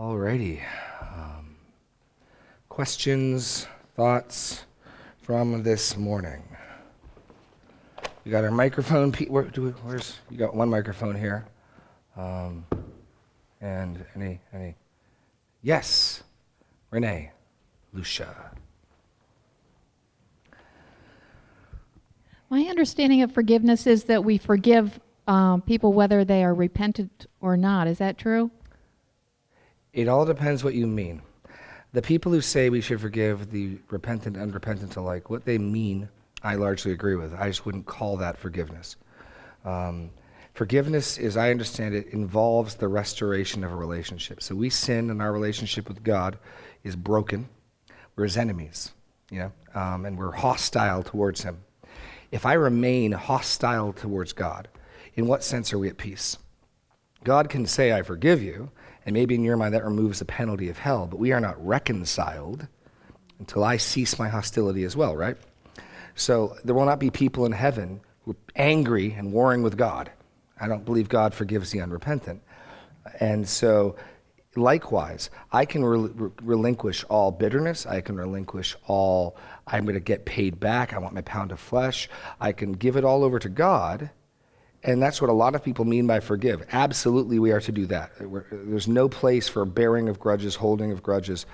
Alrighty. Um, questions, thoughts from this morning? We got our microphone. Where, do we, where's you got one microphone here? Um, and any any? Yes, Renee, Lucia. My understanding of forgiveness is that we forgive um, people whether they are repentant or not. Is that true? It all depends what you mean. The people who say we should forgive the repentant and unrepentant alike, what they mean, I largely agree with. I just wouldn't call that forgiveness. Um, forgiveness, as I understand it, involves the restoration of a relationship. So we sin, and our relationship with God is broken. We're his enemies, you know, um, and we're hostile towards him. If I remain hostile towards God, in what sense are we at peace? God can say, I forgive you, and maybe in your mind that removes the penalty of hell, but we are not reconciled until I cease my hostility as well, right? So there will not be people in heaven who are angry and warring with God. I don't believe God forgives the unrepentant. And so, likewise, I can rel- relinquish all bitterness. I can relinquish all, I'm going to get paid back. I want my pound of flesh. I can give it all over to God and that's what a lot of people mean by forgive. Absolutely, we are to do that. We're, there's no place for bearing of grudges, holding of grudges,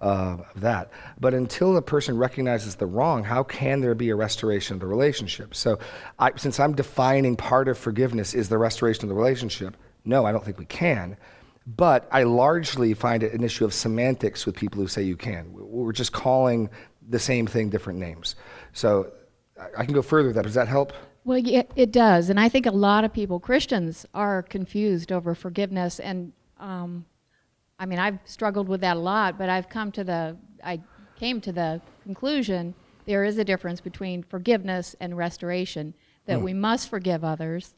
uh, of that. But until the person recognizes the wrong, how can there be a restoration of the relationship? So, I, since I'm defining part of forgiveness is the restoration of the relationship, no, I don't think we can. But I largely find it an issue of semantics with people who say you can. We're just calling the same thing different names. So I can go further with that. Does that help? Well, yeah, it does, and I think a lot of people, Christians, are confused over forgiveness. And um, I mean, I've struggled with that a lot, but I've come to the, I came to the conclusion there is a difference between forgiveness and restoration. That mm. we must forgive others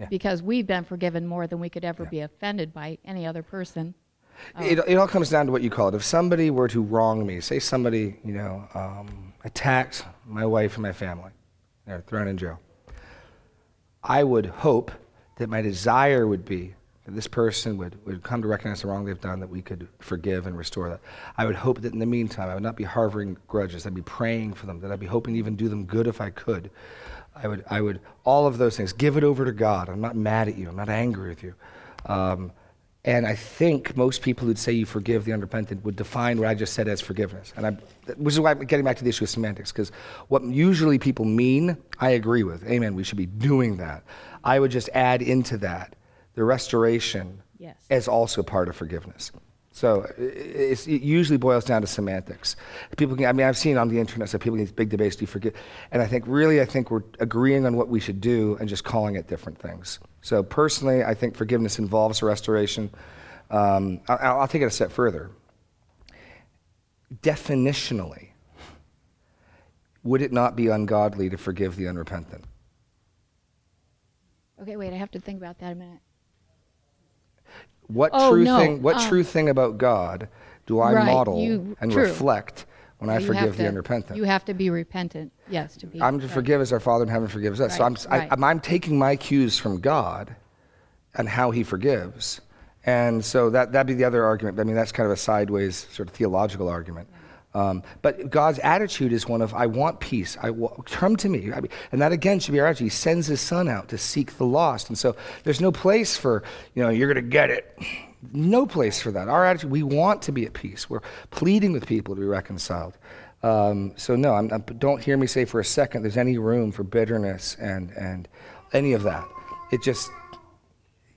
yeah. because we've been forgiven more than we could ever yeah. be offended by any other person. It, it all comes down to what you call it. If somebody were to wrong me, say somebody, you know, um, attacked my wife and my family, they're thrown in jail I would hope that my desire would be that this person would, would come to recognize the wrong they've done, that we could forgive and restore that. I would hope that in the meantime, I would not be harboring grudges. I'd be praying for them, that I'd be hoping to even do them good if I could. I would, I would, all of those things, give it over to God. I'm not mad at you, I'm not angry with you. Um, and I think most people who'd say you forgive the unrepentant would define what I just said as forgiveness. And I, which is why I'm getting back to the issue of semantics, because what usually people mean, I agree with. Amen. We should be doing that. I would just add into that the restoration yes. as also part of forgiveness. So it usually boils down to semantics. People can, I mean, I've seen on the internet that people get these big debates, do you forgive? And I think really, I think we're agreeing on what we should do and just calling it different things. So personally, I think forgiveness involves restoration. Um, I'll, I'll take it a step further. Definitionally, would it not be ungodly to forgive the unrepentant? Okay, wait, I have to think about that a minute. What oh, true no. thing what uh, true thing about God do I right, model you, and true. reflect when I forgive to, the unrepentant. You have to be repentant, yes, to be. I'm to right. forgive as our Father in heaven forgives us. So I'm, right. I, am taking my cues from God and how He forgives. And so that, that'd be the other argument. I mean, that's kind of a sideways sort of theological argument. Um, but God's attitude is one of, I want peace. I w- come to me. I and that again should be our attitude. He sends his son out to seek the lost. And so there's no place for, you know, you're going to get it. No place for that. Our attitude, we want to be at peace. We're pleading with people to be reconciled. Um, so, no, I'm, I'm, don't hear me say for a second there's any room for bitterness and, and any of that. It just,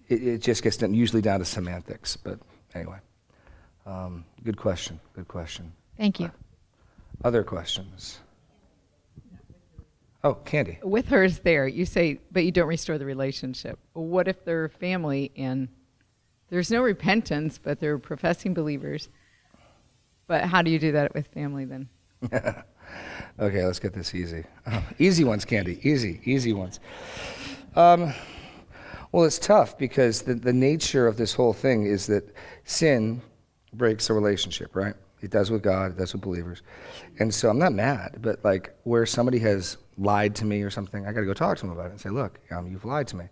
it, it just gets usually down to semantics. But anyway, um, good question. Good question. Thank you. Other questions? Oh, Candy. With hers there, you say, but you don't restore the relationship. What if they're family and there's no repentance, but they're professing believers. But how do you do that with family then? okay, let's get this easy. Oh, easy ones, Candy. Easy, easy ones. Um, well, it's tough because the, the nature of this whole thing is that sin breaks a relationship, right? It does with God, it does with believers. And so I'm not mad, but like where somebody has lied to me or something, I got to go talk to them about it and say, look, um, you've lied to me.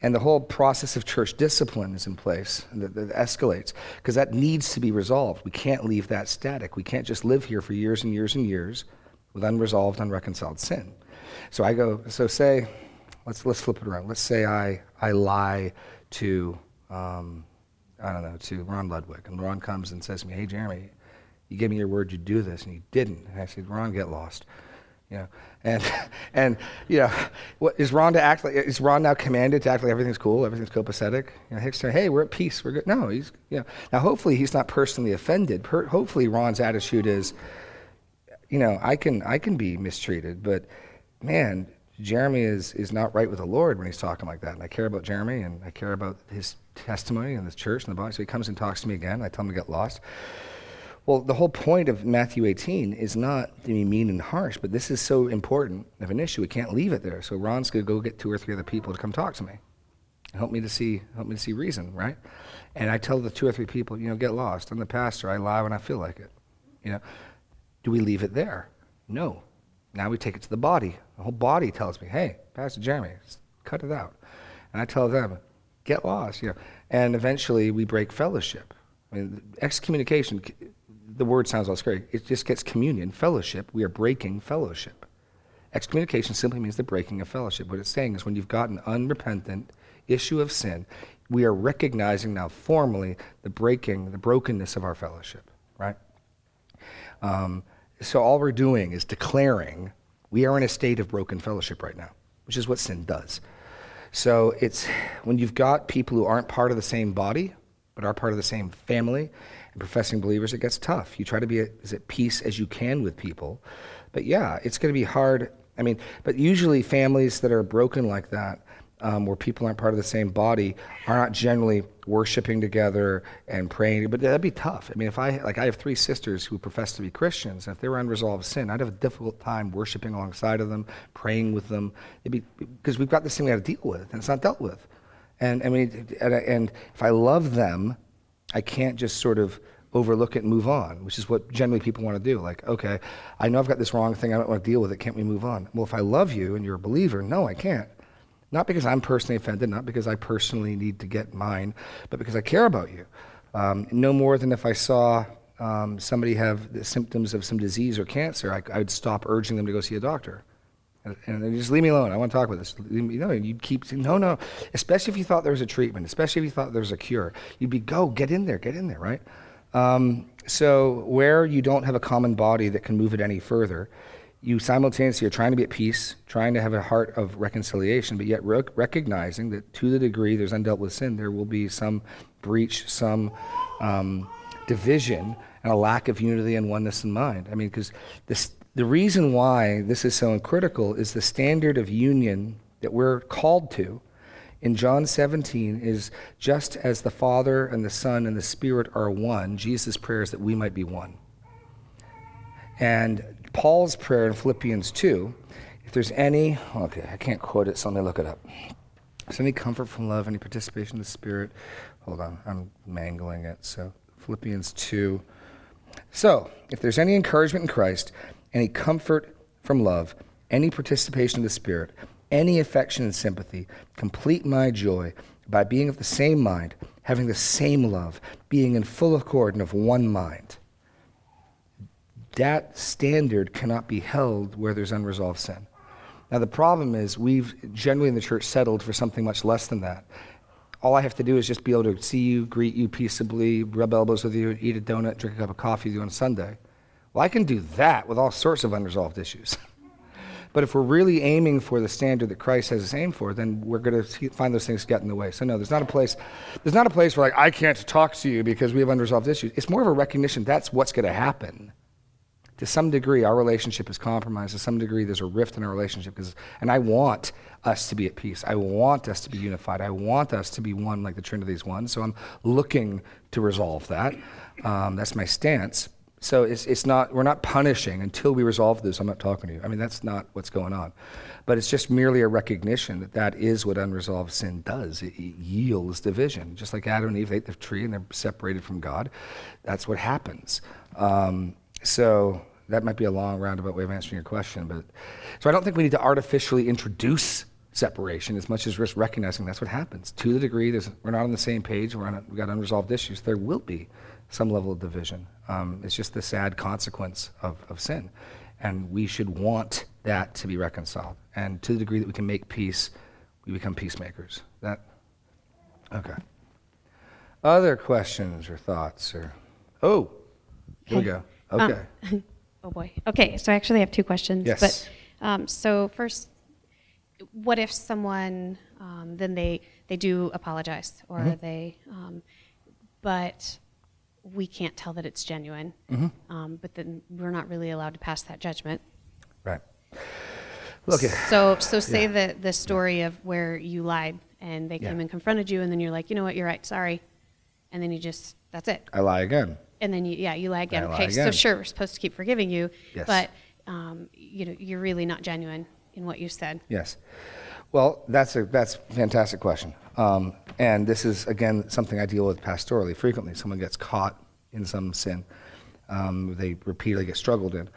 and the whole process of church discipline is in place that, that escalates because that needs to be resolved. We can't leave that static. We can't just live here for years and years and years with unresolved, unreconciled sin. So I go, so say, let's, let's flip it around. Let's say I, I lie to, um, I don't know, to Ron Ludwig. And Ron comes and says to me, hey, Jeremy, you gave me your word you'd do this, and you didn't. And I said, Ron, get lost. You know, and and you know, what is Ron to act like? Is Ron now commanded to act like everything's cool, everything's copacetic? You know, Hicks saying, "Hey, we're at peace, we're good." No, he's you know. Now, hopefully, he's not personally offended. Per, hopefully, Ron's attitude is, you know, I can I can be mistreated, but man, Jeremy is is not right with the Lord when he's talking like that. And I care about Jeremy, and I care about his testimony and the church and the body. So he comes and talks to me again. I tell him to get lost. Well, the whole point of Matthew 18 is not to be mean and harsh, but this is so important of an issue. We can't leave it there. So Ron's going to go get two or three other people to come talk to me. Help me to see, help me to see reason, right? And I tell the two or three people, you know, get lost. I'm the pastor. I lie when I feel like it. You know, do we leave it there? No. Now we take it to the body. The whole body tells me, hey, Pastor Jeremy, cut it out. And I tell them, get lost. You know, and eventually we break fellowship. I mean, excommunication the word sounds all scary. It just gets communion, fellowship. We are breaking fellowship. Excommunication simply means the breaking of fellowship. What it's saying is when you've got an unrepentant issue of sin, we are recognizing now formally the breaking, the brokenness of our fellowship, right? Um, so all we're doing is declaring we are in a state of broken fellowship right now, which is what sin does. So it's when you've got people who aren't part of the same body, but are part of the same family, professing believers, it gets tough. You try to be as at peace as you can with people. But yeah, it's going to be hard. I mean, but usually families that are broken like that, um, where people aren't part of the same body, are not generally worshiping together and praying. But that'd be tough. I mean, if I like, I have three sisters who profess to be Christians, and if they were unresolved sin, I'd have a difficult time worshiping alongside of them, praying with them. It'd be because we've got this thing we got to deal with, and it's not dealt with. And I mean, and, and if I love them, I can't just sort of overlook it and move on, which is what generally people want to do. Like, okay, I know I've got this wrong thing. I don't want to deal with it. Can't we move on? Well, if I love you and you're a believer, no, I can't. Not because I'm personally offended, not because I personally need to get mine, but because I care about you. Um, no more than if I saw um, somebody have the symptoms of some disease or cancer, I, I would stop urging them to go see a doctor. And, and just leave me alone. I want to talk about this. You know, you'd keep saying, no, no. Especially if you thought there was a treatment, especially if you thought there was a cure. You'd be, go, get in there, get in there, right? Um, so where you don't have a common body that can move it any further, you simultaneously are trying to be at peace, trying to have a heart of reconciliation, but yet rec- recognizing that to the degree there's undealt with sin, there will be some breach, some um, division, and a lack of unity and oneness in mind. I mean, because this the reason why this is so critical is the standard of union that we're called to in John 17 is just as the Father and the Son and the Spirit are one, Jesus' prayer is that we might be one. And Paul's prayer in Philippians 2, if there's any, okay, I can't quote it, so let me look it up. Is any comfort from love, any participation in the Spirit? Hold on, I'm mangling it. So, Philippians 2. So, if there's any encouragement in Christ, any comfort from love, any participation of the Spirit, any affection and sympathy, complete my joy by being of the same mind, having the same love, being in full accord and of one mind. That standard cannot be held where there's unresolved sin. Now, the problem is we've generally in the church settled for something much less than that. All I have to do is just be able to see you, greet you peaceably, rub elbows with you, eat a donut, drink a cup of coffee with you on Sunday. Well, I can do that with all sorts of unresolved issues. but if we're really aiming for the standard that Christ has us aim for, then we're going to find those things get in the way. So no, there's not a place. There's not a place where like I can't talk to you because we have unresolved issues. It's more of a recognition that's what's going to happen. To some degree, our relationship is compromised. To some degree, there's a rift in our relationship. Because, and I want us to be at peace. I want us to be unified. I want us to be one like the Trinity is one. So I'm looking to resolve that. Um, that's my stance. So it's, it's not, we're not punishing until we resolve this. I'm not talking to you. I mean, that's not what's going on. But it's just merely a recognition that that is what unresolved sin does. It, it yields division. Just like Adam and Eve ate the tree and they're separated from God, that's what happens. Um, so that might be a long roundabout way of answering your question. But so I don't think we need to artificially introduce separation as much as just recognizing that's what happens. To the degree we're not on the same page, we're on a, we've got unresolved issues, there will be some level of division. Um, it's just the sad consequence of, of sin. And we should want that to be reconciled. And to the degree that we can make peace, we become peacemakers. That, okay. Other questions or thoughts or, oh, here we go. Um, Okay. Oh boy. Okay, so I actually have two questions. Yes. But um, so first, what if someone um, then they they do apologize or Mm-hmm. they, um, but we can't tell that it's genuine. Mm-hmm. Um, but then we're not really allowed to pass that judgment. right. Look, So so say Yeah. the the story of where you lied and they came Yeah. and confronted you and then you're like, you know what, you're right, sorry, and then you just that's it. I lie again. and then you yeah you lie again I lie okay so again. sure we're supposed to keep forgiving you Yes. but um, you know you're really not genuine in what you said Yes. Well, that's a that's a fantastic question. Um, and this is again something I deal with pastorally frequently. Someone gets caught in some sin, um, they repeatedly get struggled in.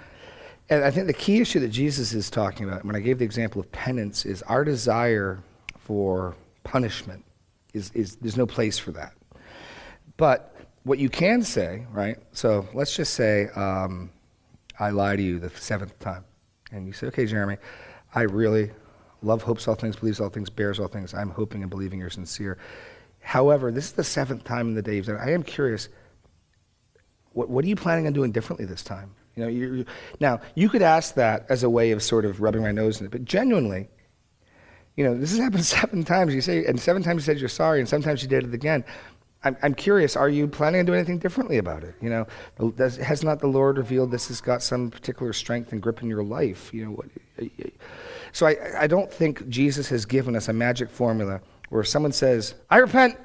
And I think the key issue that Jesus is talking about, when I gave the example of penance, is our desire for punishment. Is, is there's no place for that. But what you can say, right? So let's just say um, I lie to you the seventh time, and you say, "Okay, Jeremy, I really love, hopes all things, believes all things, bears all things. I'm hoping and believing you're sincere." However, this is the seventh time in the day you've done. it. I am curious. What, what are you planning on doing differently this time? You know, you you- now you could ask that as a way of sort of rubbing my nose in it, but genuinely, you know, this has happened seven times. You say, and seven times you said you're sorry, and sometimes you did it again. I'm, I'm curious. Are you planning on doing anything differently about it? You know, does, has not the Lord revealed this has got some particular strength and grip in your life? You know, what, so I, I don't think Jesus has given us a magic formula where someone says, "I repent,"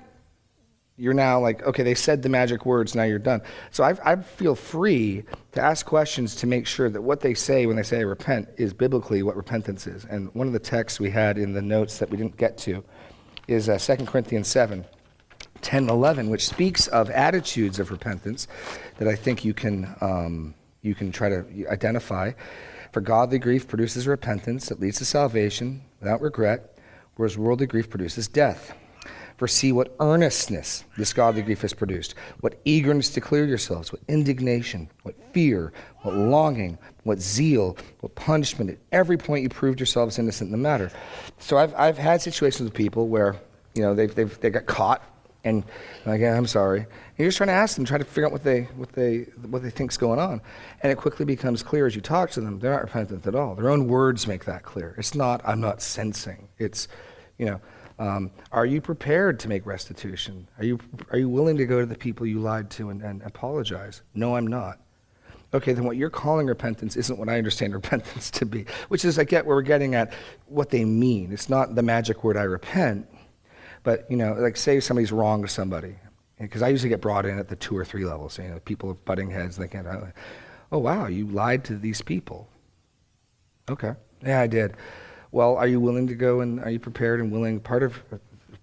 you're now like, okay, they said the magic words, now you're done. So I, I feel free to ask questions to make sure that what they say when they say I repent is biblically what repentance is. And one of the texts we had in the notes that we didn't get to is uh, 2 Corinthians 7. 10 and 11, which speaks of attitudes of repentance that I think you can, um, you can try to identify. For godly grief produces repentance that leads to salvation without regret, whereas worldly grief produces death. For see what earnestness this godly grief has produced, what eagerness to clear yourselves, what indignation, what fear, what longing, what zeal, what punishment. At every point you proved yourselves innocent in the matter. So I've, I've had situations with people where, you know, they've, they've, they got caught and like, yeah, I'm sorry. And you're just trying to ask them, try to figure out what they, what they, what they think's going on. And it quickly becomes clear as you talk to them, they're not repentant at all. Their own words make that clear. It's not, I'm not sensing. It's, you know, um, are you prepared to make restitution? Are you, are you willing to go to the people you lied to and, and apologize? No, I'm not. Okay, then what you're calling repentance isn't what I understand repentance to be, which is, I get where we're getting at what they mean. It's not the magic word, I repent. But, you know, like say somebody's wrong to somebody. Because I usually get brought in at the two or three levels. You know, people are butting heads thinking, uh, oh, wow, you lied to these people. Okay. Yeah, I did. Well, are you willing to go and are you prepared and willing? Part of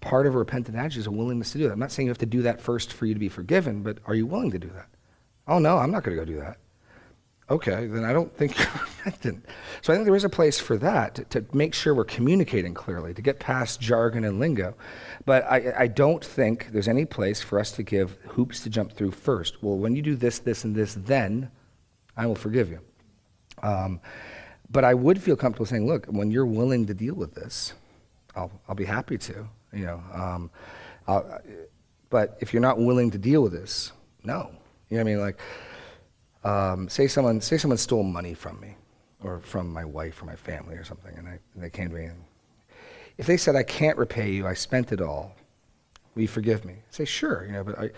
part of a repentant attitude is a willingness to do that. I'm not saying you have to do that first for you to be forgiven, but are you willing to do that? Oh no, I'm not going to go do that. Okay, then I don't think you're repentant. So I think there is a place for that to, to make sure we're communicating clearly, to get past jargon and lingo. But I, I don't think there's any place for us to give hoops to jump through first. Well, when you do this, this, and this, then I will forgive you. Um, but I would feel comfortable saying, look, when you're willing to deal with this, I'll, I'll be happy to. You know, um, I'll, but if you're not willing to deal with this, no. You know what I mean? Like, um, say someone say someone stole money from me, or from my wife or my family or something, and, I, and they came to me and if they said I can't repay you, I spent it all, will you forgive me? I say sure, you know, but I,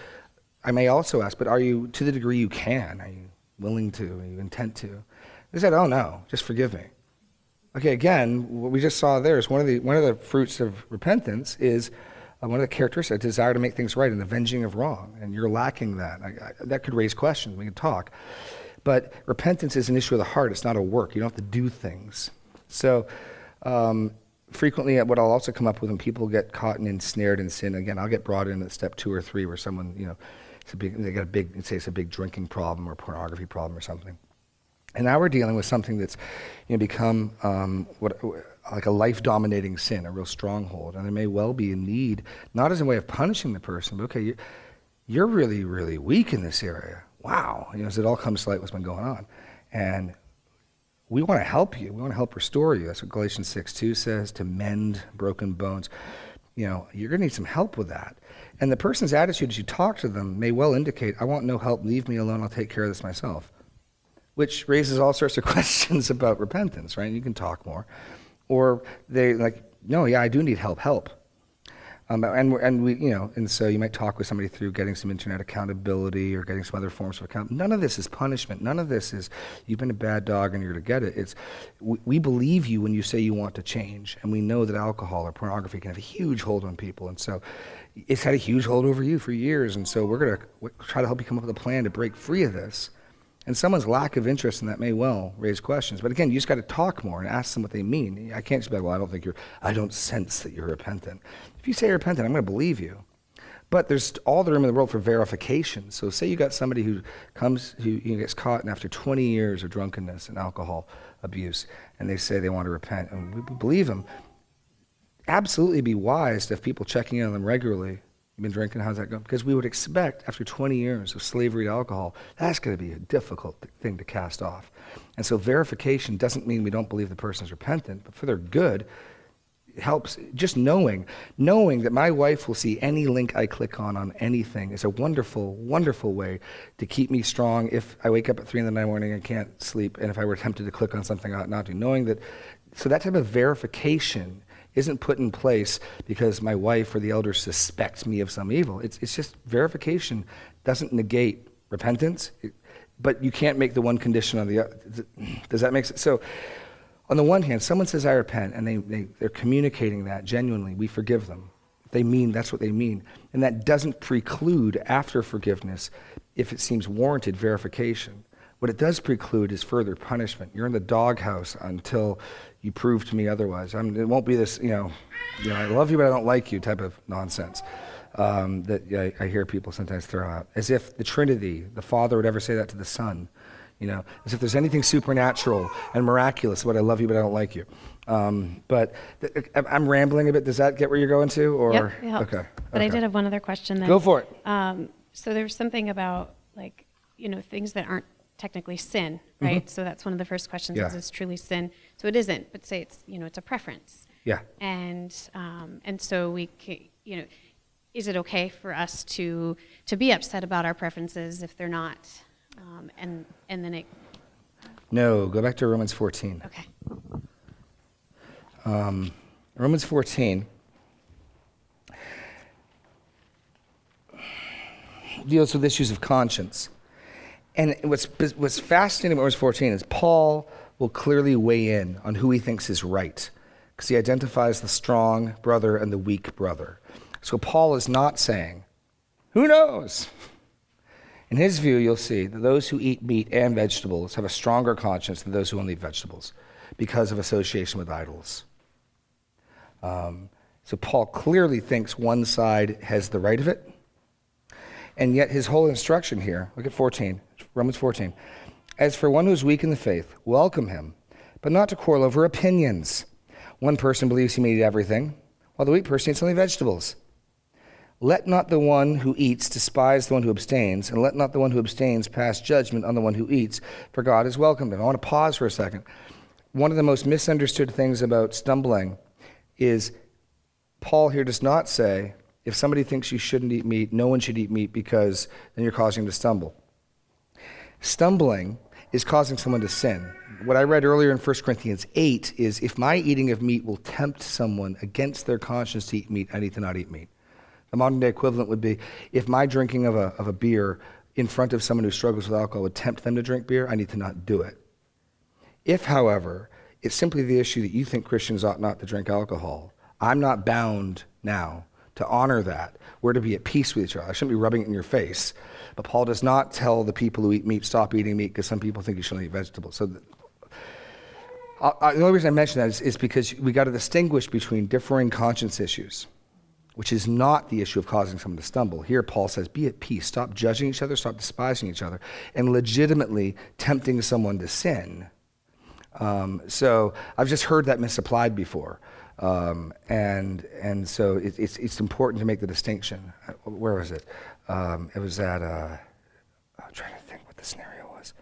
I may also ask, but are you to the degree you can? Are you willing to? Are you intent to? They said, oh no, just forgive me. Okay, again, what we just saw there is one of the one of the fruits of repentance is uh, one of the characteristics, a desire to make things right and avenging of wrong, and you're lacking that. I, I, that could raise questions. We can talk, but repentance is an issue of the heart. It's not a work. You don't have to do things. So. Um, frequently, what I'll also come up with when people get caught and ensnared in sin, again, I'll get brought in at step two or three where someone, you know, big, they got a big, say it's a big drinking problem or pornography problem or something And now we're dealing with something that's you know, become um, what, like a life dominating sin, a real stronghold. And there may well be a need, not as a way of punishing the person, but okay, you, you're really, really weak in this area. Wow. You know, as it all comes to light what's been going on. And we want to help you. We want to help restore you. That's what Galatians 6 2 says to mend broken bones. You know, you're going to need some help with that. And the person's attitude as you talk to them may well indicate, I want no help, leave me alone, I'll take care of this myself. Which raises all sorts of questions about repentance, right? You can talk more. Or they like, no, yeah, I do need help, help. Um, and, and we, you know, and so you might talk with somebody through getting some internet accountability or getting some other forms of account. None of this is punishment. None of this is you've been a bad dog and you're to get it. It's we, we believe you when you say you want to change, and we know that alcohol or pornography can have a huge hold on people, and so it's had a huge hold over you for years. And so we're gonna try to help you come up with a plan to break free of this. And someone's lack of interest in that may well raise questions. But again, you just got to talk more and ask them what they mean. I can't just be like, well, I don't think you're, I don't sense that you're repentant. If you say you're repentant, I'm going to believe you. But there's all the room in the world for verification. So say you got somebody who comes, who you know, gets caught and after 20 years of drunkenness and alcohol abuse, and they say they want to repent, and we believe them. Absolutely be wise to have people checking in on them regularly You've been drinking? How's that going? Because we would expect, after 20 years of slavery to alcohol, that's going to be a difficult th- thing to cast off. And so verification doesn't mean we don't believe the person's repentant, but for their good, it helps. Just knowing, knowing that my wife will see any link I click on on anything is a wonderful, wonderful way to keep me strong. If I wake up at three in the night morning and can't sleep, and if I were tempted to click on something I ought not to, knowing that, so that type of verification isn't put in place because my wife or the elders suspect me of some evil. It's, it's just verification doesn't negate repentance, but you can't make the one condition on the other. Does that make sense? So, on the one hand, someone says, I repent, and they, they, they're communicating that genuinely. We forgive them. They mean that's what they mean. And that doesn't preclude, after forgiveness, if it seems warranted, verification. What it does preclude is further punishment. You're in the doghouse until you prove to me otherwise. I mean, it won't be this, you know, you know, I love you but I don't like you type of nonsense um, that I, I hear people sometimes throw out. As if the Trinity, the Father, would ever say that to the Son. You know, as if there's anything supernatural and miraculous about I love you but I don't like you. Um, but th- I'm- rambling a bit. Does that get where you're going to? Or Yep, it helps. okay, But I did have one other question. Then. Go for it. Um, so there's something about like you know things that aren't technically sin, right? So that's one of the first questions: Mm-hmm. Yeah. is this truly sin? So it isn't, but say it's you know it's a preference. Yeah. And um, and so we ca you know, is it okay for us to to be upset about our preferences if they're not, um, and and then it No, go back to Romans 14. okay. Romans 14 deals with issues of conscience. And what's, what's fascinating about Romans 14 is Paul will clearly weigh in on who he thinks is right, because he identifies the strong brother and the weak brother. So Paul is not saying, who knows? In his view, you'll see that those who eat meat and vegetables have a stronger conscience than those who only eat vegetables because of association with idols. Um, so Paul clearly thinks one side has the right of it. And yet his whole instruction here, look at 14, Romans 14. As for one who is weak in the faith, welcome him, but not to quarrel over opinions. One person believes he may eat everything, while the weak person eats only vegetables. Let not the one who eats despise the one who abstains, and let not the one who abstains pass judgment on the one who eats, for God has welcomed him. I want to pause for a second. One of the most misunderstood things about stumbling is Paul here does not say, if somebody thinks you shouldn't eat meat, no one should eat meat because then you're causing them to stumble. Stumbling is causing someone to sin. What I read earlier in 1 Corinthians 8 is if my eating of meat will tempt someone against their conscience to eat meat, I need to not eat meat. The modern day equivalent would be if my drinking of a, of a beer in front of someone who struggles with alcohol would tempt them to drink beer, I need to not do it. If, however, it's simply the issue that you think Christians ought not to drink alcohol, I'm not bound now to honor that. We're to be at peace with each other. I shouldn't be rubbing it in your face. But Paul does not tell the people who eat meat, stop eating meat, because some people think you shouldn't eat vegetables. So th- I, I, the only reason I mention that is, is because we got to distinguish between differing conscience issues. which is not the issue of causing someone to stumble. Here, Paul says, be at peace. Stop judging each other, stop despising each other, and legitimately tempting someone to sin. Um, so I've just heard that misapplied before. Um, and, and so it, it's, it's important to make the distinction. Uh, Where was it? Um, it was at, uh, I'm trying to think what the scenario was.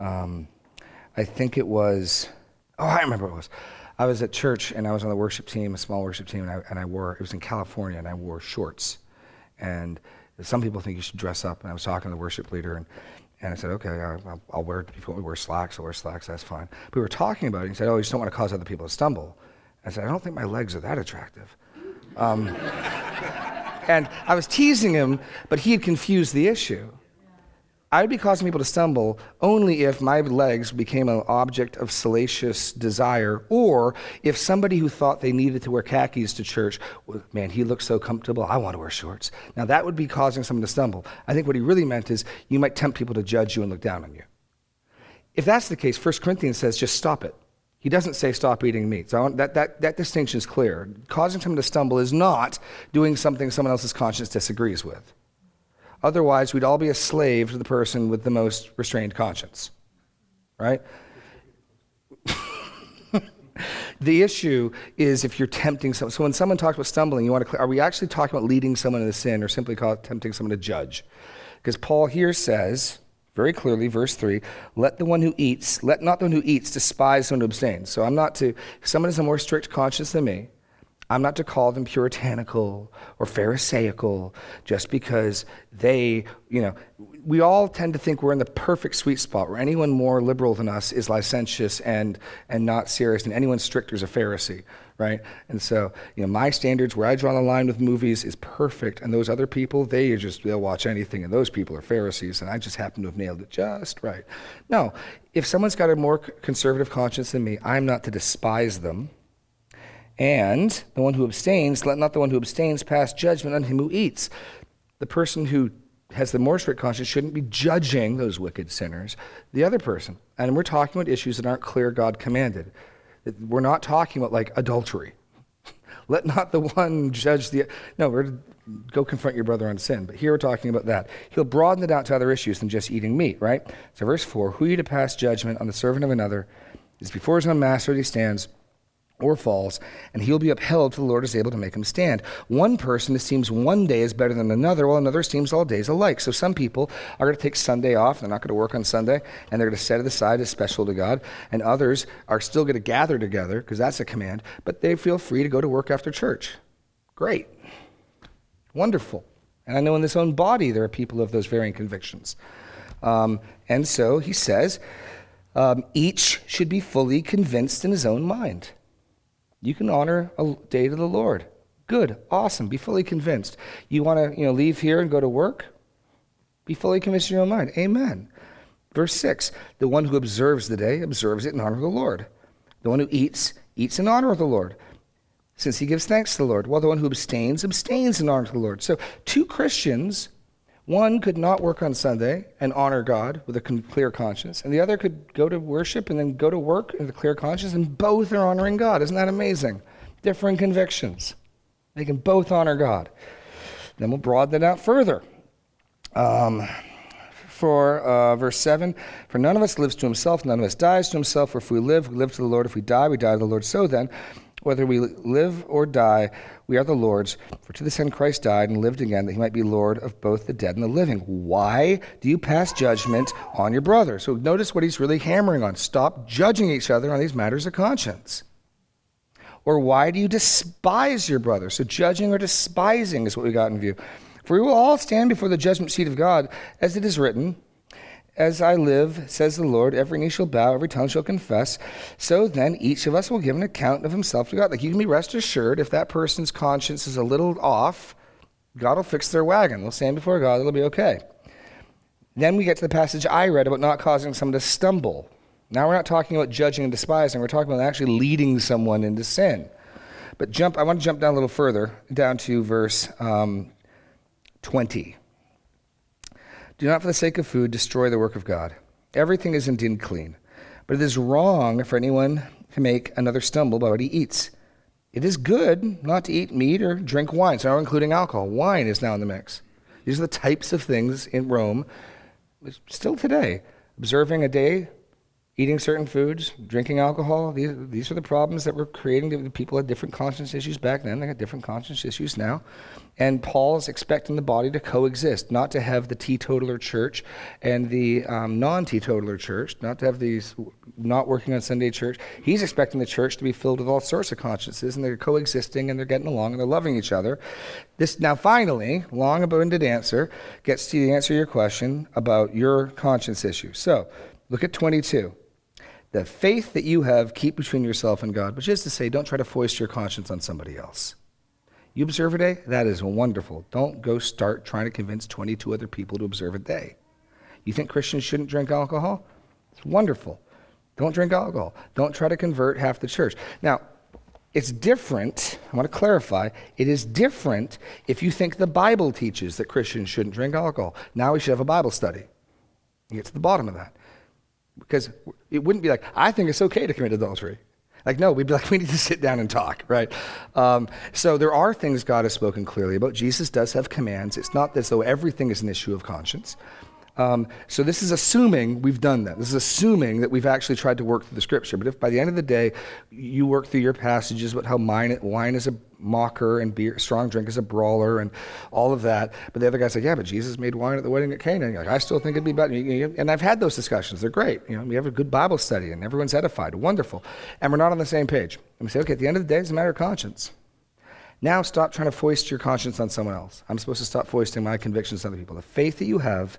Um, I think it was, oh, I remember it was. I was at church and I was on the worship team, a small worship team, and I, and I wore, it was in California, and I wore shorts. And some people think you should dress up. And I was talking to the worship leader, and, and I said, okay, I'll, I'll wear, if you want wear slacks, I'll wear slacks, that's fine. But we were talking about it, and he said, oh, you just don't want to cause other people to stumble. I said, I don't think my legs are that attractive. Um, and I was teasing him, but he had confused the issue. I would be causing people to stumble only if my legs became an object of salacious desire, or if somebody who thought they needed to wear khakis to church, well, man, he looks so comfortable, I want to wear shorts. Now, that would be causing someone to stumble. I think what he really meant is you might tempt people to judge you and look down on you. If that's the case, 1 Corinthians says just stop it. He doesn't say stop eating meat. So that, that, that distinction is clear. Causing someone to stumble is not doing something someone else's conscience disagrees with. Otherwise, we'd all be a slave to the person with the most restrained conscience. Right? the issue is if you're tempting someone. So when someone talks about stumbling, you want to are we actually talking about leading someone into sin or simply tempting someone to judge? Because Paul here says very clearly, verse 3, let the one who eats, let not the one who eats despise the one who abstains. So I'm not to, someone has a more strict conscience than me, I'm not to call them puritanical or pharisaical just because they, you know, we all tend to think we're in the perfect sweet spot where anyone more liberal than us is licentious and, and not serious, and anyone stricter is a Pharisee, right? And so, you know, my standards, where I draw the line with movies, is perfect, and those other people, they just, they'll watch anything, and those people are Pharisees, and I just happen to have nailed it just right. No, if someone's got a more conservative conscience than me, I'm not to despise them. And the one who abstains, let not the one who abstains pass judgment on him who eats. The person who has the more strict conscience shouldn't be judging those wicked sinners, the other person. And we're talking about issues that aren't clear God commanded. We're not talking about like adultery. Let not the one judge the. No, we're go confront your brother on sin. But here we're talking about that. He'll broaden it out to other issues than just eating meat, right? So, verse 4 Who you to pass judgment on the servant of another? Is before his own master he stands or falls, and he will be upheld till the Lord is able to make him stand. One person esteems one day as better than another, while another esteems all days alike. So some people are going to take Sunday off, they're not going to work on Sunday, and they're going to set it aside as special to God. And others are still going to gather together, because that's a command, but they feel free to go to work after church. Great. Wonderful. And I know in this own body there are people of those varying convictions. Um, and so he says, um, each should be fully convinced in his own mind. You can honor a day to the Lord. Good, awesome. Be fully convinced. You want to, you know, leave here and go to work? Be fully convinced in your own mind. Amen. Verse 6 The one who observes the day observes it in honor of the Lord. The one who eats, eats in honor of the Lord, since he gives thanks to the Lord. While the one who abstains, abstains in honor of the Lord. So, two Christians, one could not work on Sunday and honor God with a clear conscience, and the other could go to worship and then go to work with a clear conscience, and both are honoring God. Isn't that amazing? Different convictions. They can both honor God. Then we'll broaden it out further. Um, for uh, verse 7 For none of us lives to himself, none of us dies to himself. For if we live, we live to the Lord. If we die, we die to the Lord. So then, whether we live or die, we are the Lord's. For to this end Christ died and lived again, that he might be Lord of both the dead and the living. Why do you pass judgment on your brother? So notice what he's really hammering on. Stop judging each other on these matters of conscience. Or why do you despise your brother? So judging or despising is what we got in view. For we will all stand before the judgment seat of God, as it is written, As I live, says the Lord, every knee shall bow, every tongue shall confess. So then each of us will give an account of himself to God. Like you can be rest assured, if that person's conscience is a little off, God will fix their wagon. They'll stand before God, it'll be okay. Then we get to the passage I read about not causing someone to stumble. Now we're not talking about judging and despising, we're talking about actually leading someone into sin. But jump, I want to jump down a little further, down to verse um, 20. Do not, for the sake of food, destroy the work of God. Everything is indeed clean, but it is wrong for anyone to make another stumble by what he eats. It is good not to eat meat or drink wine, so now including alcohol. Wine is now in the mix. These are the types of things in Rome, still today. Observing a day, eating certain foods, drinking alcohol. These, these are the problems that we're creating. People had different conscience issues back then. They got different conscience issues now. And Paul is expecting the body to coexist, not to have the teetotaler church and the um, non teetotaler church, not to have these not working on Sunday church. He's expecting the church to be filled with all sorts of consciences, and they're coexisting and they're getting along and they're loving each other. This now, finally, long abundant answer gets to the answer to your question about your conscience issue. So, look at 22. The faith that you have, keep between yourself and God, which is to say, don't try to foist your conscience on somebody else. You observe a day? That is wonderful. Don't go start trying to convince 22 other people to observe a day. You think Christians shouldn't drink alcohol? It's wonderful. Don't drink alcohol. Don't try to convert half the church. Now, it's different. I want to clarify. It is different if you think the Bible teaches that Christians shouldn't drink alcohol. Now we should have a Bible study. You get to the bottom of that. Because it wouldn't be like, I think it's okay to commit adultery. Like, no, we'd be like, we need to sit down and talk, right? Um, so there are things God has spoken clearly about. Jesus does have commands. It's not as though everything is an issue of conscience. Um, so this is assuming we've done that. This is assuming that we've actually tried to work through the scripture. But if by the end of the day you work through your passages about how wine, wine is a mocker and beer, strong drink is a brawler and all of that, but the other guy's like, yeah, but Jesus made wine at the wedding at Cana. And like, I still think it'd be better. And I've had those discussions. They're great. You know, we have a good Bible study and everyone's edified. Wonderful. And we're not on the same page. And we say, okay, at the end of the day, it's a matter of conscience. Now stop trying to foist your conscience on someone else. I'm supposed to stop foisting my convictions on other people. The faith that you have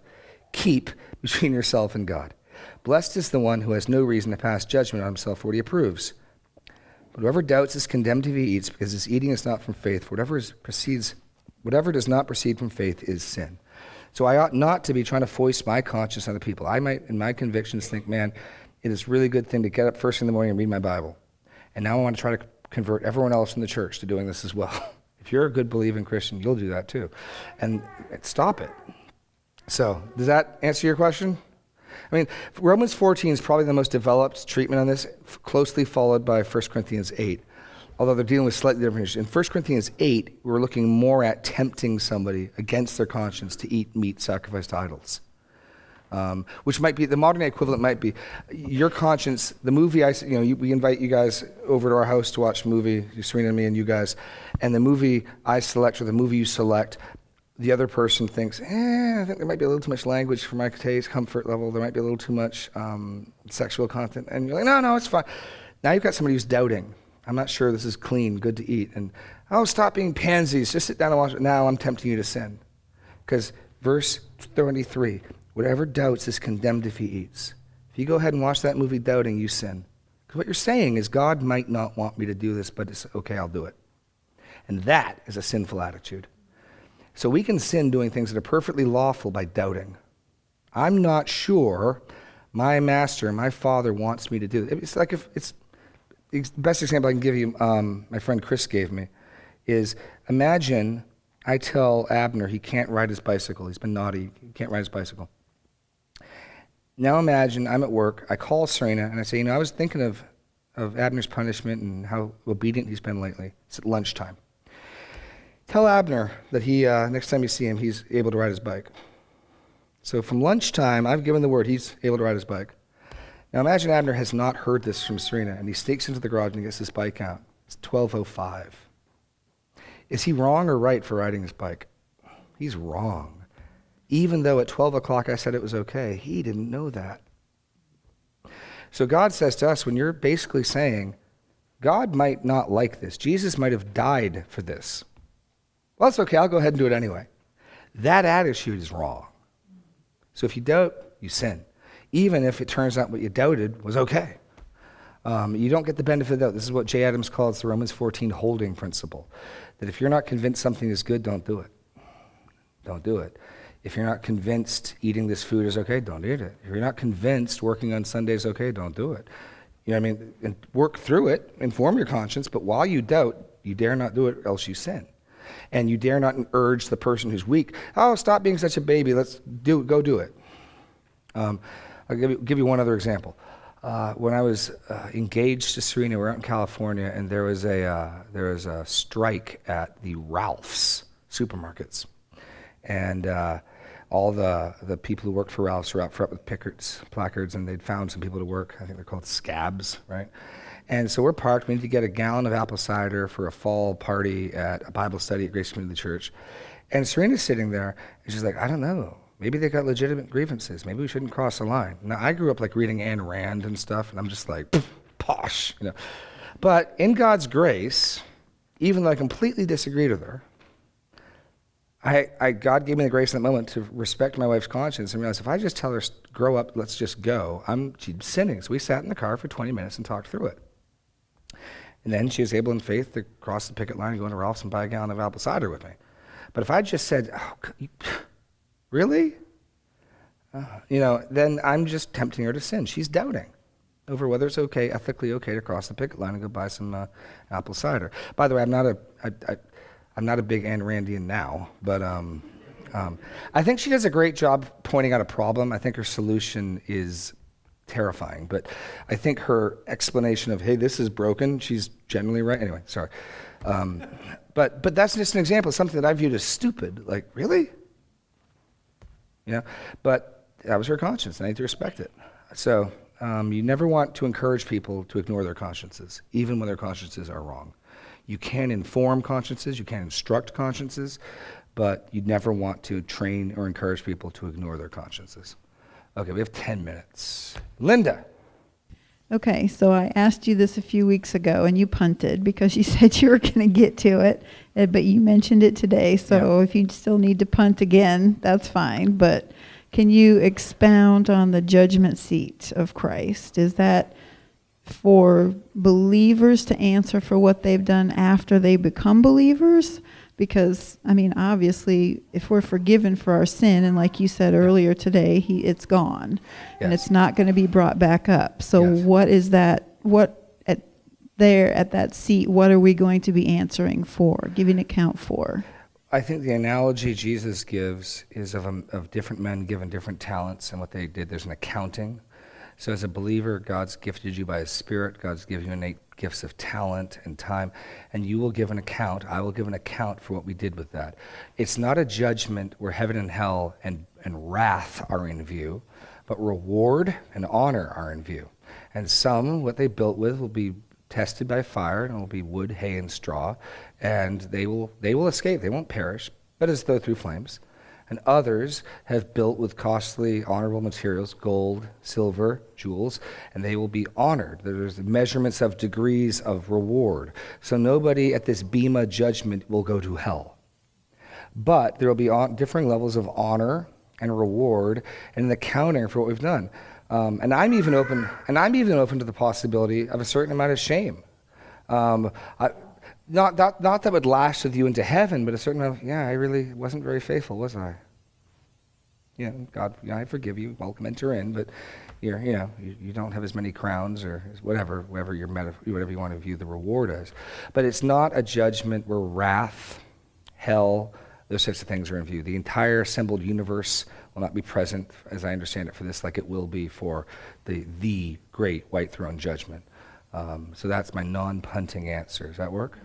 keep between yourself and God. Blessed is the one who has no reason to pass judgment on himself for what he approves. But whoever doubts is condemned if he eats, because his eating is not from faith. Whatever proceeds, whatever does not proceed from faith is sin. So I ought not to be trying to foist my conscience on other people. I might, in my convictions, think, man, it is a really good thing to get up first in the morning and read my Bible. And now I want to try to convert everyone else in the church to doing this as well. If you're a good believing Christian, you'll do that too. And stop it. So, does that answer your question? I mean, Romans 14 is probably the most developed treatment on this, closely followed by 1 Corinthians 8, although they're dealing with slightly different issues. In 1 Corinthians 8, we're looking more at tempting somebody against their conscience to eat meat sacrificed to idols. Um, which might be the modern day equivalent might be your conscience the movie i you know you, we invite you guys over to our house to watch a movie serena and me and you guys and the movie i select or the movie you select the other person thinks, eh, I think there might be a little too much language for my taste, comfort level. There might be a little too much um, sexual content. And you're like, no, no, it's fine. Now you've got somebody who's doubting. I'm not sure this is clean, good to eat. And, oh, stop being pansies. Just sit down and watch it. Now I'm tempting you to sin. Because verse 23 whatever doubts is condemned if he eats. If you go ahead and watch that movie doubting, you sin. Because what you're saying is, God might not want me to do this, but it's okay, I'll do it. And that is a sinful attitude. So we can sin doing things that are perfectly lawful by doubting. I'm not sure my master, my father wants me to do it. It's like if it's the best example I can give you, um, my friend Chris gave me, is imagine I tell Abner he can't ride his bicycle. He's been naughty. He can't ride his bicycle. Now imagine I'm at work. I call Serena and I say, you know, I was thinking of, of Abner's punishment and how obedient he's been lately. It's at lunchtime. Tell Abner that he, uh, next time you see him, he's able to ride his bike. So from lunchtime, I've given the word he's able to ride his bike. Now imagine Abner has not heard this from Serena, and he sneaks into the garage and gets his bike out. It's 12:05. Is he wrong or right for riding his bike? He's wrong. Even though at 12 o'clock I said it was okay, he didn't know that. So God says to us, when you're basically saying, God might not like this, Jesus might have died for this. Well, that's okay. I'll go ahead and do it anyway. That attitude is wrong. So if you doubt, you sin. Even if it turns out what you doubted was okay. Um, you don't get the benefit of doubt. This is what Jay Adams calls the Romans 14 holding principle. That if you're not convinced something is good, don't do it. Don't do it. If you're not convinced eating this food is okay, don't eat it. If you're not convinced working on Sunday is okay, don't do it. You know what I mean? And work through it, inform your conscience, but while you doubt, you dare not do it, else you sin and you dare not urge the person who's weak, oh, stop being such a baby, let's do, go do it. Um, I'll give you, give you one other example. Uh, when I was uh, engaged to Serena, we were out in California, and there was a uh, there was a strike at the Ralphs supermarkets, and uh, all the the people who worked for Ralphs were out front with pickets, placards, and they'd found some people to work. I think they're called scabs, right? And so we're parked. We need to get a gallon of apple cider for a fall party at a Bible study at Grace Community Church. And Serena's sitting there, and she's like, I don't know. Maybe they got legitimate grievances. Maybe we shouldn't cross the line. Now, I grew up like reading Ayn Rand and stuff, and I'm just like, posh, you know. But in God's grace, even though I completely disagreed with her, I, I, God gave me the grace in that moment to respect my wife's conscience and realize if I just tell her, grow up, let's just go, I'm she's sinning. So we sat in the car for 20 minutes and talked through it. And then she was able in faith to cross the picket line and go into Ralph's and buy a gallon of apple cider with me. But if I just said, oh, really? Uh, you know, then I'm just tempting her to sin. She's doubting over whether it's okay, ethically okay, to cross the picket line and go buy some uh, apple cider. By the way, I'm not a, I, I, I'm not a big Ayn Randian now, but um, um, I think she does a great job pointing out a problem. I think her solution is terrifying, but I think her explanation of "Hey, this is broken," she's generally right. Anyway, sorry, um, but but that's just an example of something that I viewed as stupid. Like, really? Know, but that was her conscience, and I need to respect it. So um, you never want to encourage people to ignore their consciences, even when their consciences are wrong. You can inform consciences, you can instruct consciences, but you never want to train or encourage people to ignore their consciences. Okay, we have 10 minutes. Linda. Okay, so I asked you this a few weeks ago and you punted because you said you were going to get to it, uh, but you mentioned it today. So if you still need to punt again, that's fine. But can you expound on the judgment seat of Christ? Is that for believers to answer for what they've done after they become believers? Because I mean, obviously, if we're forgiven for our sin, and like you said earlier today, he it's gone, and it's not going to be brought back up. So Yes. what is that? What at there at that seat? What are we going to be answering for, giving account for? I think the analogy Jesus gives is of, a, of different men given different talents and what they did. There's an accounting. So, as a believer, God's gifted you by His Spirit. God's given you innate gifts of talent and time, and you will give an account. I will give an account for what we did with that. It's not a judgment where heaven and hell and, and wrath are in view, but reward and honor are in view. And some, what they built with, will be tested by fire, and it will be wood, hay, and straw, and they will they will escape. They won't perish, but as though through flames. And others have built with costly, honorable materials, gold, silver, jewels, and they will be honored. There's measurements of degrees of reward. So nobody at this Bema judgment will go to hell. But there will be differing levels of honor and reward and an accounting for what we've done. Um, and I'm even open, and I'm even open to the possibility of a certain amount of shame. Um, I, not, not, not that would last with you into heaven, but a certain amount of, yeah, I really wasn't very faithful, was I? Yeah, God, yeah, I forgive you. Welcome, enter in. But you're, you know, you, you don't have as many crowns or whatever, whatever your whatever you want to view the reward as. But it's not a judgment where wrath, hell, those types of things are in view. The entire assembled universe will not be present, as I understand it, for this, like it will be for the the great white throne judgment. Um, so that's my non-punting answer. Does that work?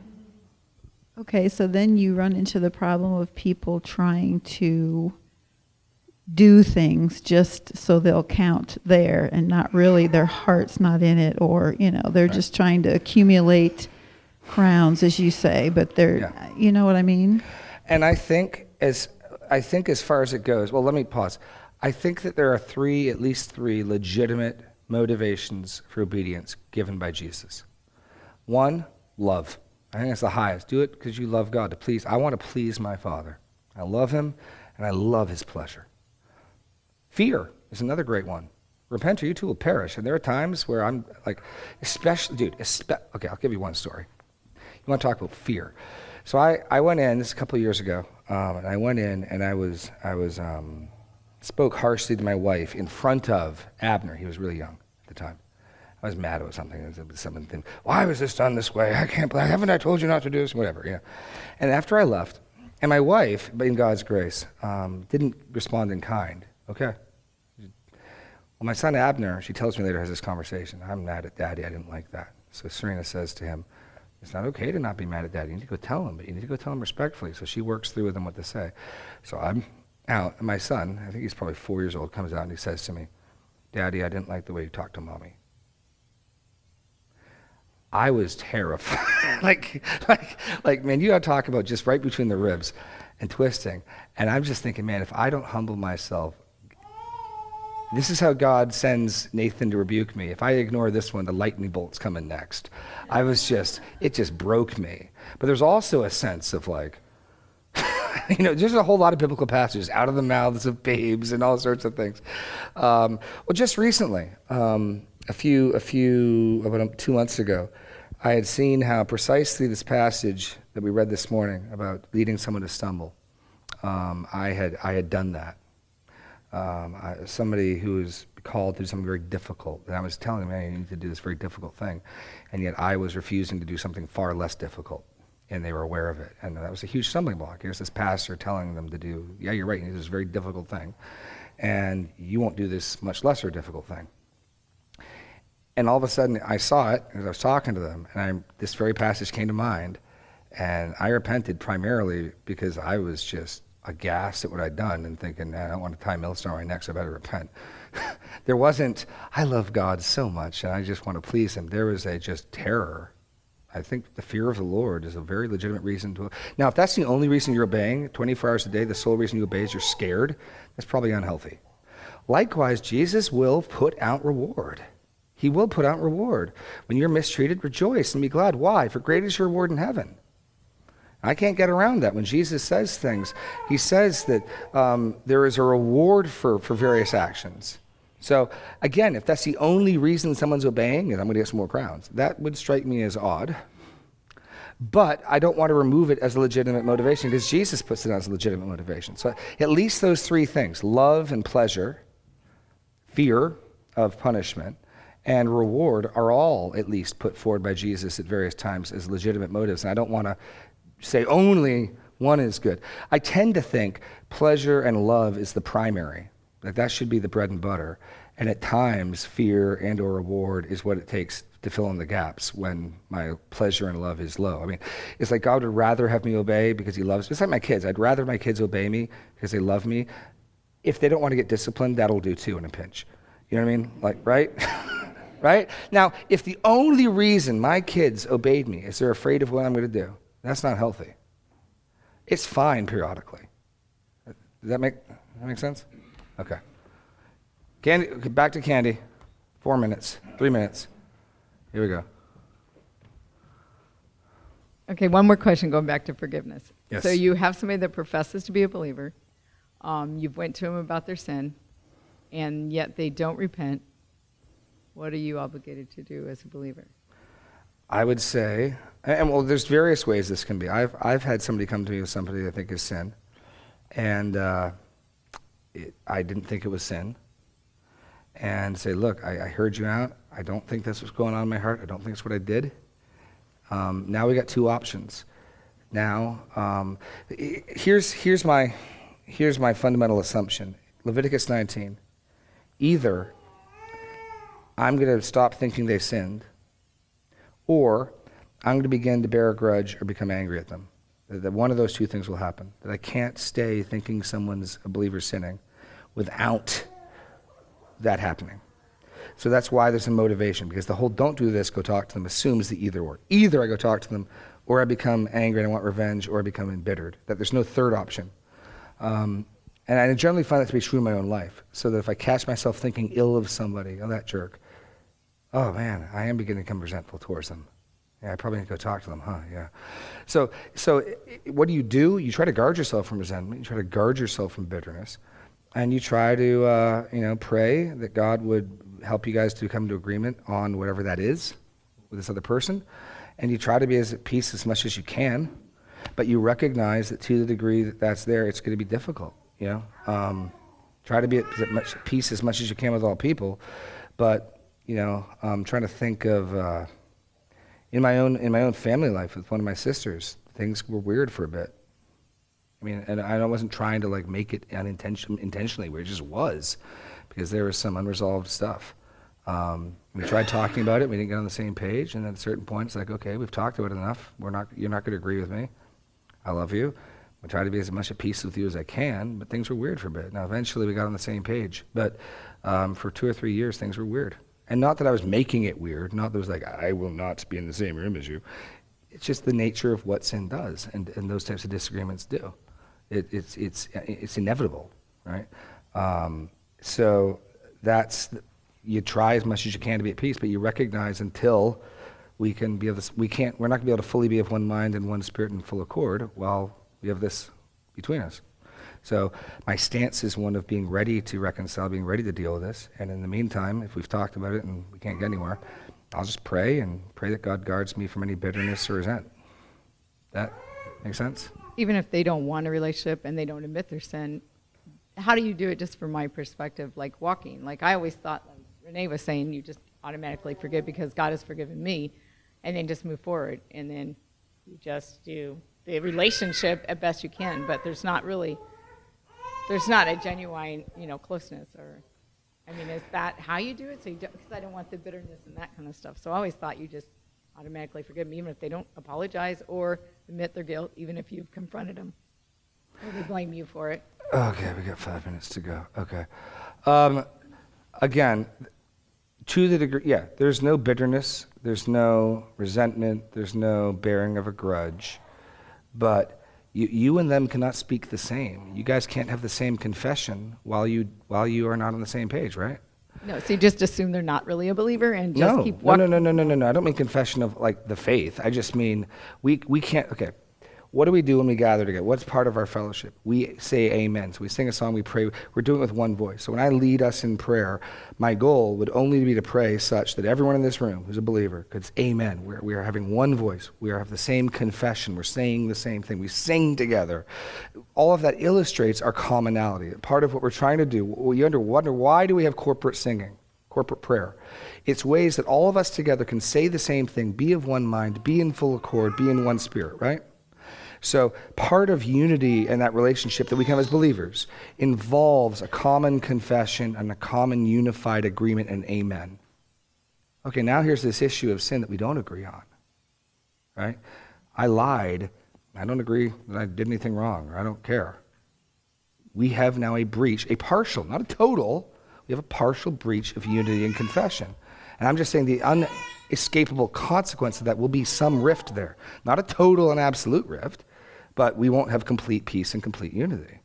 Okay, so then you run into the problem of people trying to do things just so they'll count there and not really their heart's not in it or you know they're Right. just trying to accumulate crowns as you say but they're Yeah. you know what i mean And I think as I think as far as it goes, well, let me pause. I think that there are three, at least three, legitimate motivations for obedience given by Jesus. One, love. I think that's the highest. Do it because you love God to please. I want to please my Father. I love Him, and I love His pleasure. Fear is another great one. Repent or you too will perish. And there are times where I'm like, especially, dude, espe- okay, I'll give you one story. You want to talk about fear? So I, I went in, this is a couple years ago, um, and I went in and I was, I was, um, spoke harshly to my wife in front of Abner. He was really young at the time. I was mad about something. Something. Why was this done this way? I can't believe. Haven't I told you not to do this? Whatever. Know. And after I left, and my wife, in God's grace, um, didn't respond in kind. Okay. Well, my son Abner, she tells me later, has this conversation. I'm mad at daddy. I didn't like that. So Serena says to him, It's not okay to not be mad at daddy. You need to go tell him, but you need to go tell him respectfully. So she works through with him what to say. So I'm out, and my son, I think he's probably four years old, comes out and he says to me, Daddy, I didn't like the way you talked to mommy. I was terrified. like, like, like, man, you got to talk about just right between the ribs and twisting. And I'm just thinking, man, if I don't humble myself, this is how God sends Nathan to rebuke me. If I ignore this one, the lightning bolt's coming next. I was just, it just broke me. But there's also a sense of like, you know, there's a whole lot of biblical passages out of the mouths of babes and all sorts of things. Um, well, just recently, um, a few, a few, about two months ago, I had seen how precisely this passage that we read this morning about leading someone to stumble, um, I had, I had done that. Um, I, somebody who was called to do something very difficult, and I was telling them, "Man, you need to do this very difficult thing," and yet I was refusing to do something far less difficult and they were aware of it. And that was a huge stumbling block. Here's this pastor telling them to do, yeah, you're right, you do this very difficult thing. And you won't do this much lesser difficult thing. And all of a sudden, I saw it as I was talking to them, and I'm, this very passage came to mind. And I repented primarily because I was just aghast at what I'd done and thinking, I don't want to tie a millstone around my neck, so I better repent. there wasn't, I love God so much, and I just want to please Him. There was a just terror I think the fear of the Lord is a very legitimate reason to. Now, if that's the only reason you're obeying 24 hours a day, the sole reason you obey is you're scared, that's probably unhealthy. Likewise, Jesus will put out reward. He will put out reward. When you're mistreated, rejoice and be glad. Why? For great is your reward in heaven. I can't get around that. When Jesus says things, he says that um, there is a reward for, for various actions. So, again, if that's the only reason someone's obeying, and I'm going to get some more crowns, that would strike me as odd. But I don't want to remove it as a legitimate motivation because Jesus puts it as a legitimate motivation. So, at least those three things love and pleasure, fear of punishment, and reward are all at least put forward by Jesus at various times as legitimate motives. And I don't want to say only one is good. I tend to think pleasure and love is the primary that that should be the bread and butter. And at times, fear and or reward is what it takes to fill in the gaps when my pleasure and love is low. I mean, it's like God would rather have me obey because he loves me. It's like my kids. I'd rather my kids obey me because they love me. If they don't want to get disciplined, that'll do too in a pinch. You know what I mean? Like, right? right? Now, if the only reason my kids obeyed me is they're afraid of what I'm going to do, that's not healthy. It's fine periodically. Does that make, that make sense? Okay. Candy, back to candy. Four minutes, three minutes. Here we go. Okay, one more question going back to forgiveness. Yes. So you have somebody that professes to be a believer. Um, you've went to them about their sin, and yet they don't repent. What are you obligated to do as a believer? I would say, and well, there's various ways this can be. I've, I've had somebody come to me with somebody I think is sin, and uh, it, I didn't think it was sin, and say, look, I, I, heard you out. I don't think that's what's going on in my heart. I don't think it's what I did. Um, now we got two options. Now, um, here's, here's, my, here's my fundamental assumption Leviticus 19. Either I'm going to stop thinking they sinned, or I'm going to begin to bear a grudge or become angry at them. That one of those two things will happen. That I can't stay thinking someone's a believer sinning without that happening. So that's why there's a motivation, because the whole don't do this, go talk to them assumes the either or. Either I go talk to them, or I become angry and I want revenge, or I become embittered. That there's no third option. Um, and I generally find that to be true in my own life. So that if I catch myself thinking ill of somebody, oh, that jerk, oh man, I am beginning to become resentful towards them. Yeah, I probably need to go talk to them, huh? Yeah. So, so what do you do? You try to guard yourself from resentment. You try to guard yourself from bitterness, and you try to, uh, you know, pray that God would help you guys to come to agreement on whatever that is with this other person, and you try to be as at peace as much as you can, but you recognize that to the degree that that's there, it's going to be difficult. You know, um, try to be at much peace as much as you can with all people, but you know, I'm trying to think of. Uh, in my own in my own family life with one of my sisters, things were weird for a bit. I mean, and I wasn't trying to like make it unintention intentionally weird; it just was, because there was some unresolved stuff. Um, we tried talking about it. We didn't get on the same page, and at a certain point, it's like, okay, we've talked about it enough. We're not. You're not going to agree with me. I love you. I try to be as much at peace with you as I can, but things were weird for a bit. Now, eventually, we got on the same page, but um, for two or three years, things were weird. And not that I was making it weird, not that it was like, I will not be in the same room as you. It's just the nature of what sin does, and, and those types of disagreements do. It, it's, it's, it's inevitable, right? Um, so that's, the- you try as much as you can to be at peace, but you recognize until we can be of this, we can't, we're not going to be able to fully be of one mind and one spirit in full accord while we have this between us. So my stance is one of being ready to reconcile, being ready to deal with this. And in the meantime, if we've talked about it and we can't get anywhere, I'll just pray and pray that God guards me from any bitterness or resent. That makes sense? Even if they don't want a relationship and they don't admit their sin, how do you do it just from my perspective, like walking? Like I always thought, like Renee was saying, you just automatically forgive because God has forgiven me, and then just move forward. And then you just do the relationship at best you can, but there's not really, there's not a genuine, you know, closeness or, I mean, is that how you do it? So you don't, because I don't want the bitterness and that kind of stuff. So I always thought you just automatically forgive them, even if they don't apologize or admit their guilt, even if you've confronted them. Or they blame you for it. Okay, we got five minutes to go. Okay. Um, again, to the degree, yeah, there's no bitterness, there's no resentment, there's no bearing of a grudge, but you, you and them cannot speak the same. You guys can't have the same confession while you while you are not on the same page, right? No, so you just assume they're not really a believer and just no, keep no, no, no, no, no, no, no. I don't mean confession of like the faith. I just mean we we can't. Okay, what do we do when we gather together? What's part of our fellowship? We say Amen. So we sing a song, we pray. We're doing it with one voice. So when I lead us in prayer, my goal would only be to pray such that everyone in this room who's a believer could say Amen. We're, we are having one voice. We are have the same confession. We're saying the same thing. We sing together. All of that illustrates our commonality. Part of what we're trying to do. You wonder why do we have corporate singing? corporate prayer. It's ways that all of us together can say the same thing, be of one mind, be in full accord, be in one spirit, right? So, part of unity and that relationship that we have as believers involves a common confession and a common unified agreement and amen. Okay, now here's this issue of sin that we don't agree on, right? I lied. I don't agree that I did anything wrong, or I don't care. We have now a breach, a partial, not a total, we have a partial breach of unity and confession. And I'm just saying the unescapable consequence of that will be some rift there. Not a total and absolute rift, but we won't have complete peace and complete unity,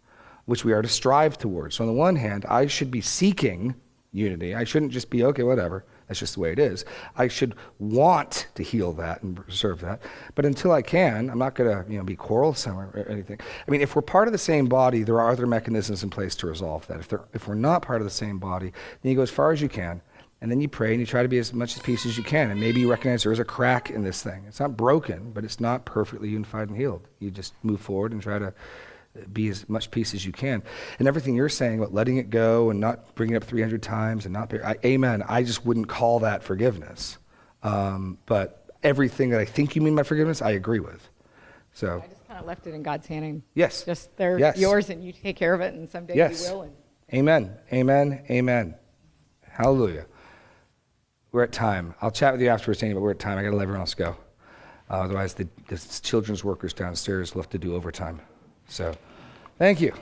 which we are to strive towards. So, on the one hand, I should be seeking unity. I shouldn't just be, okay, whatever. That's just the way it is. I should want to heal that and preserve that. But until I can, I'm not going to you know, be quarrelsome or anything. I mean, if we're part of the same body, there are other mechanisms in place to resolve that. If, if we're not part of the same body, then you go as far as you can, and then you pray and you try to be as much at peace as you can. And maybe you recognize there is a crack in this thing. It's not broken, but it's not perfectly unified and healed. You just move forward and try to be as much peace as you can. And everything you're saying about letting it go and not bringing it up 300 times and not, I, amen. I just wouldn't call that forgiveness. Um, but everything that I think you mean by forgiveness, I agree with. So, I just kind of left it in God's hand. And yes. Just they're Yes. yours and you take care of it and someday Yes. you will. And Amen. Amen. Amen. Hallelujah. We're at time. I'll chat with you afterwards, Danny, but we're at time. I got to let everyone else go. Uh, otherwise, the, the children's workers downstairs have to do overtime. So, thank you.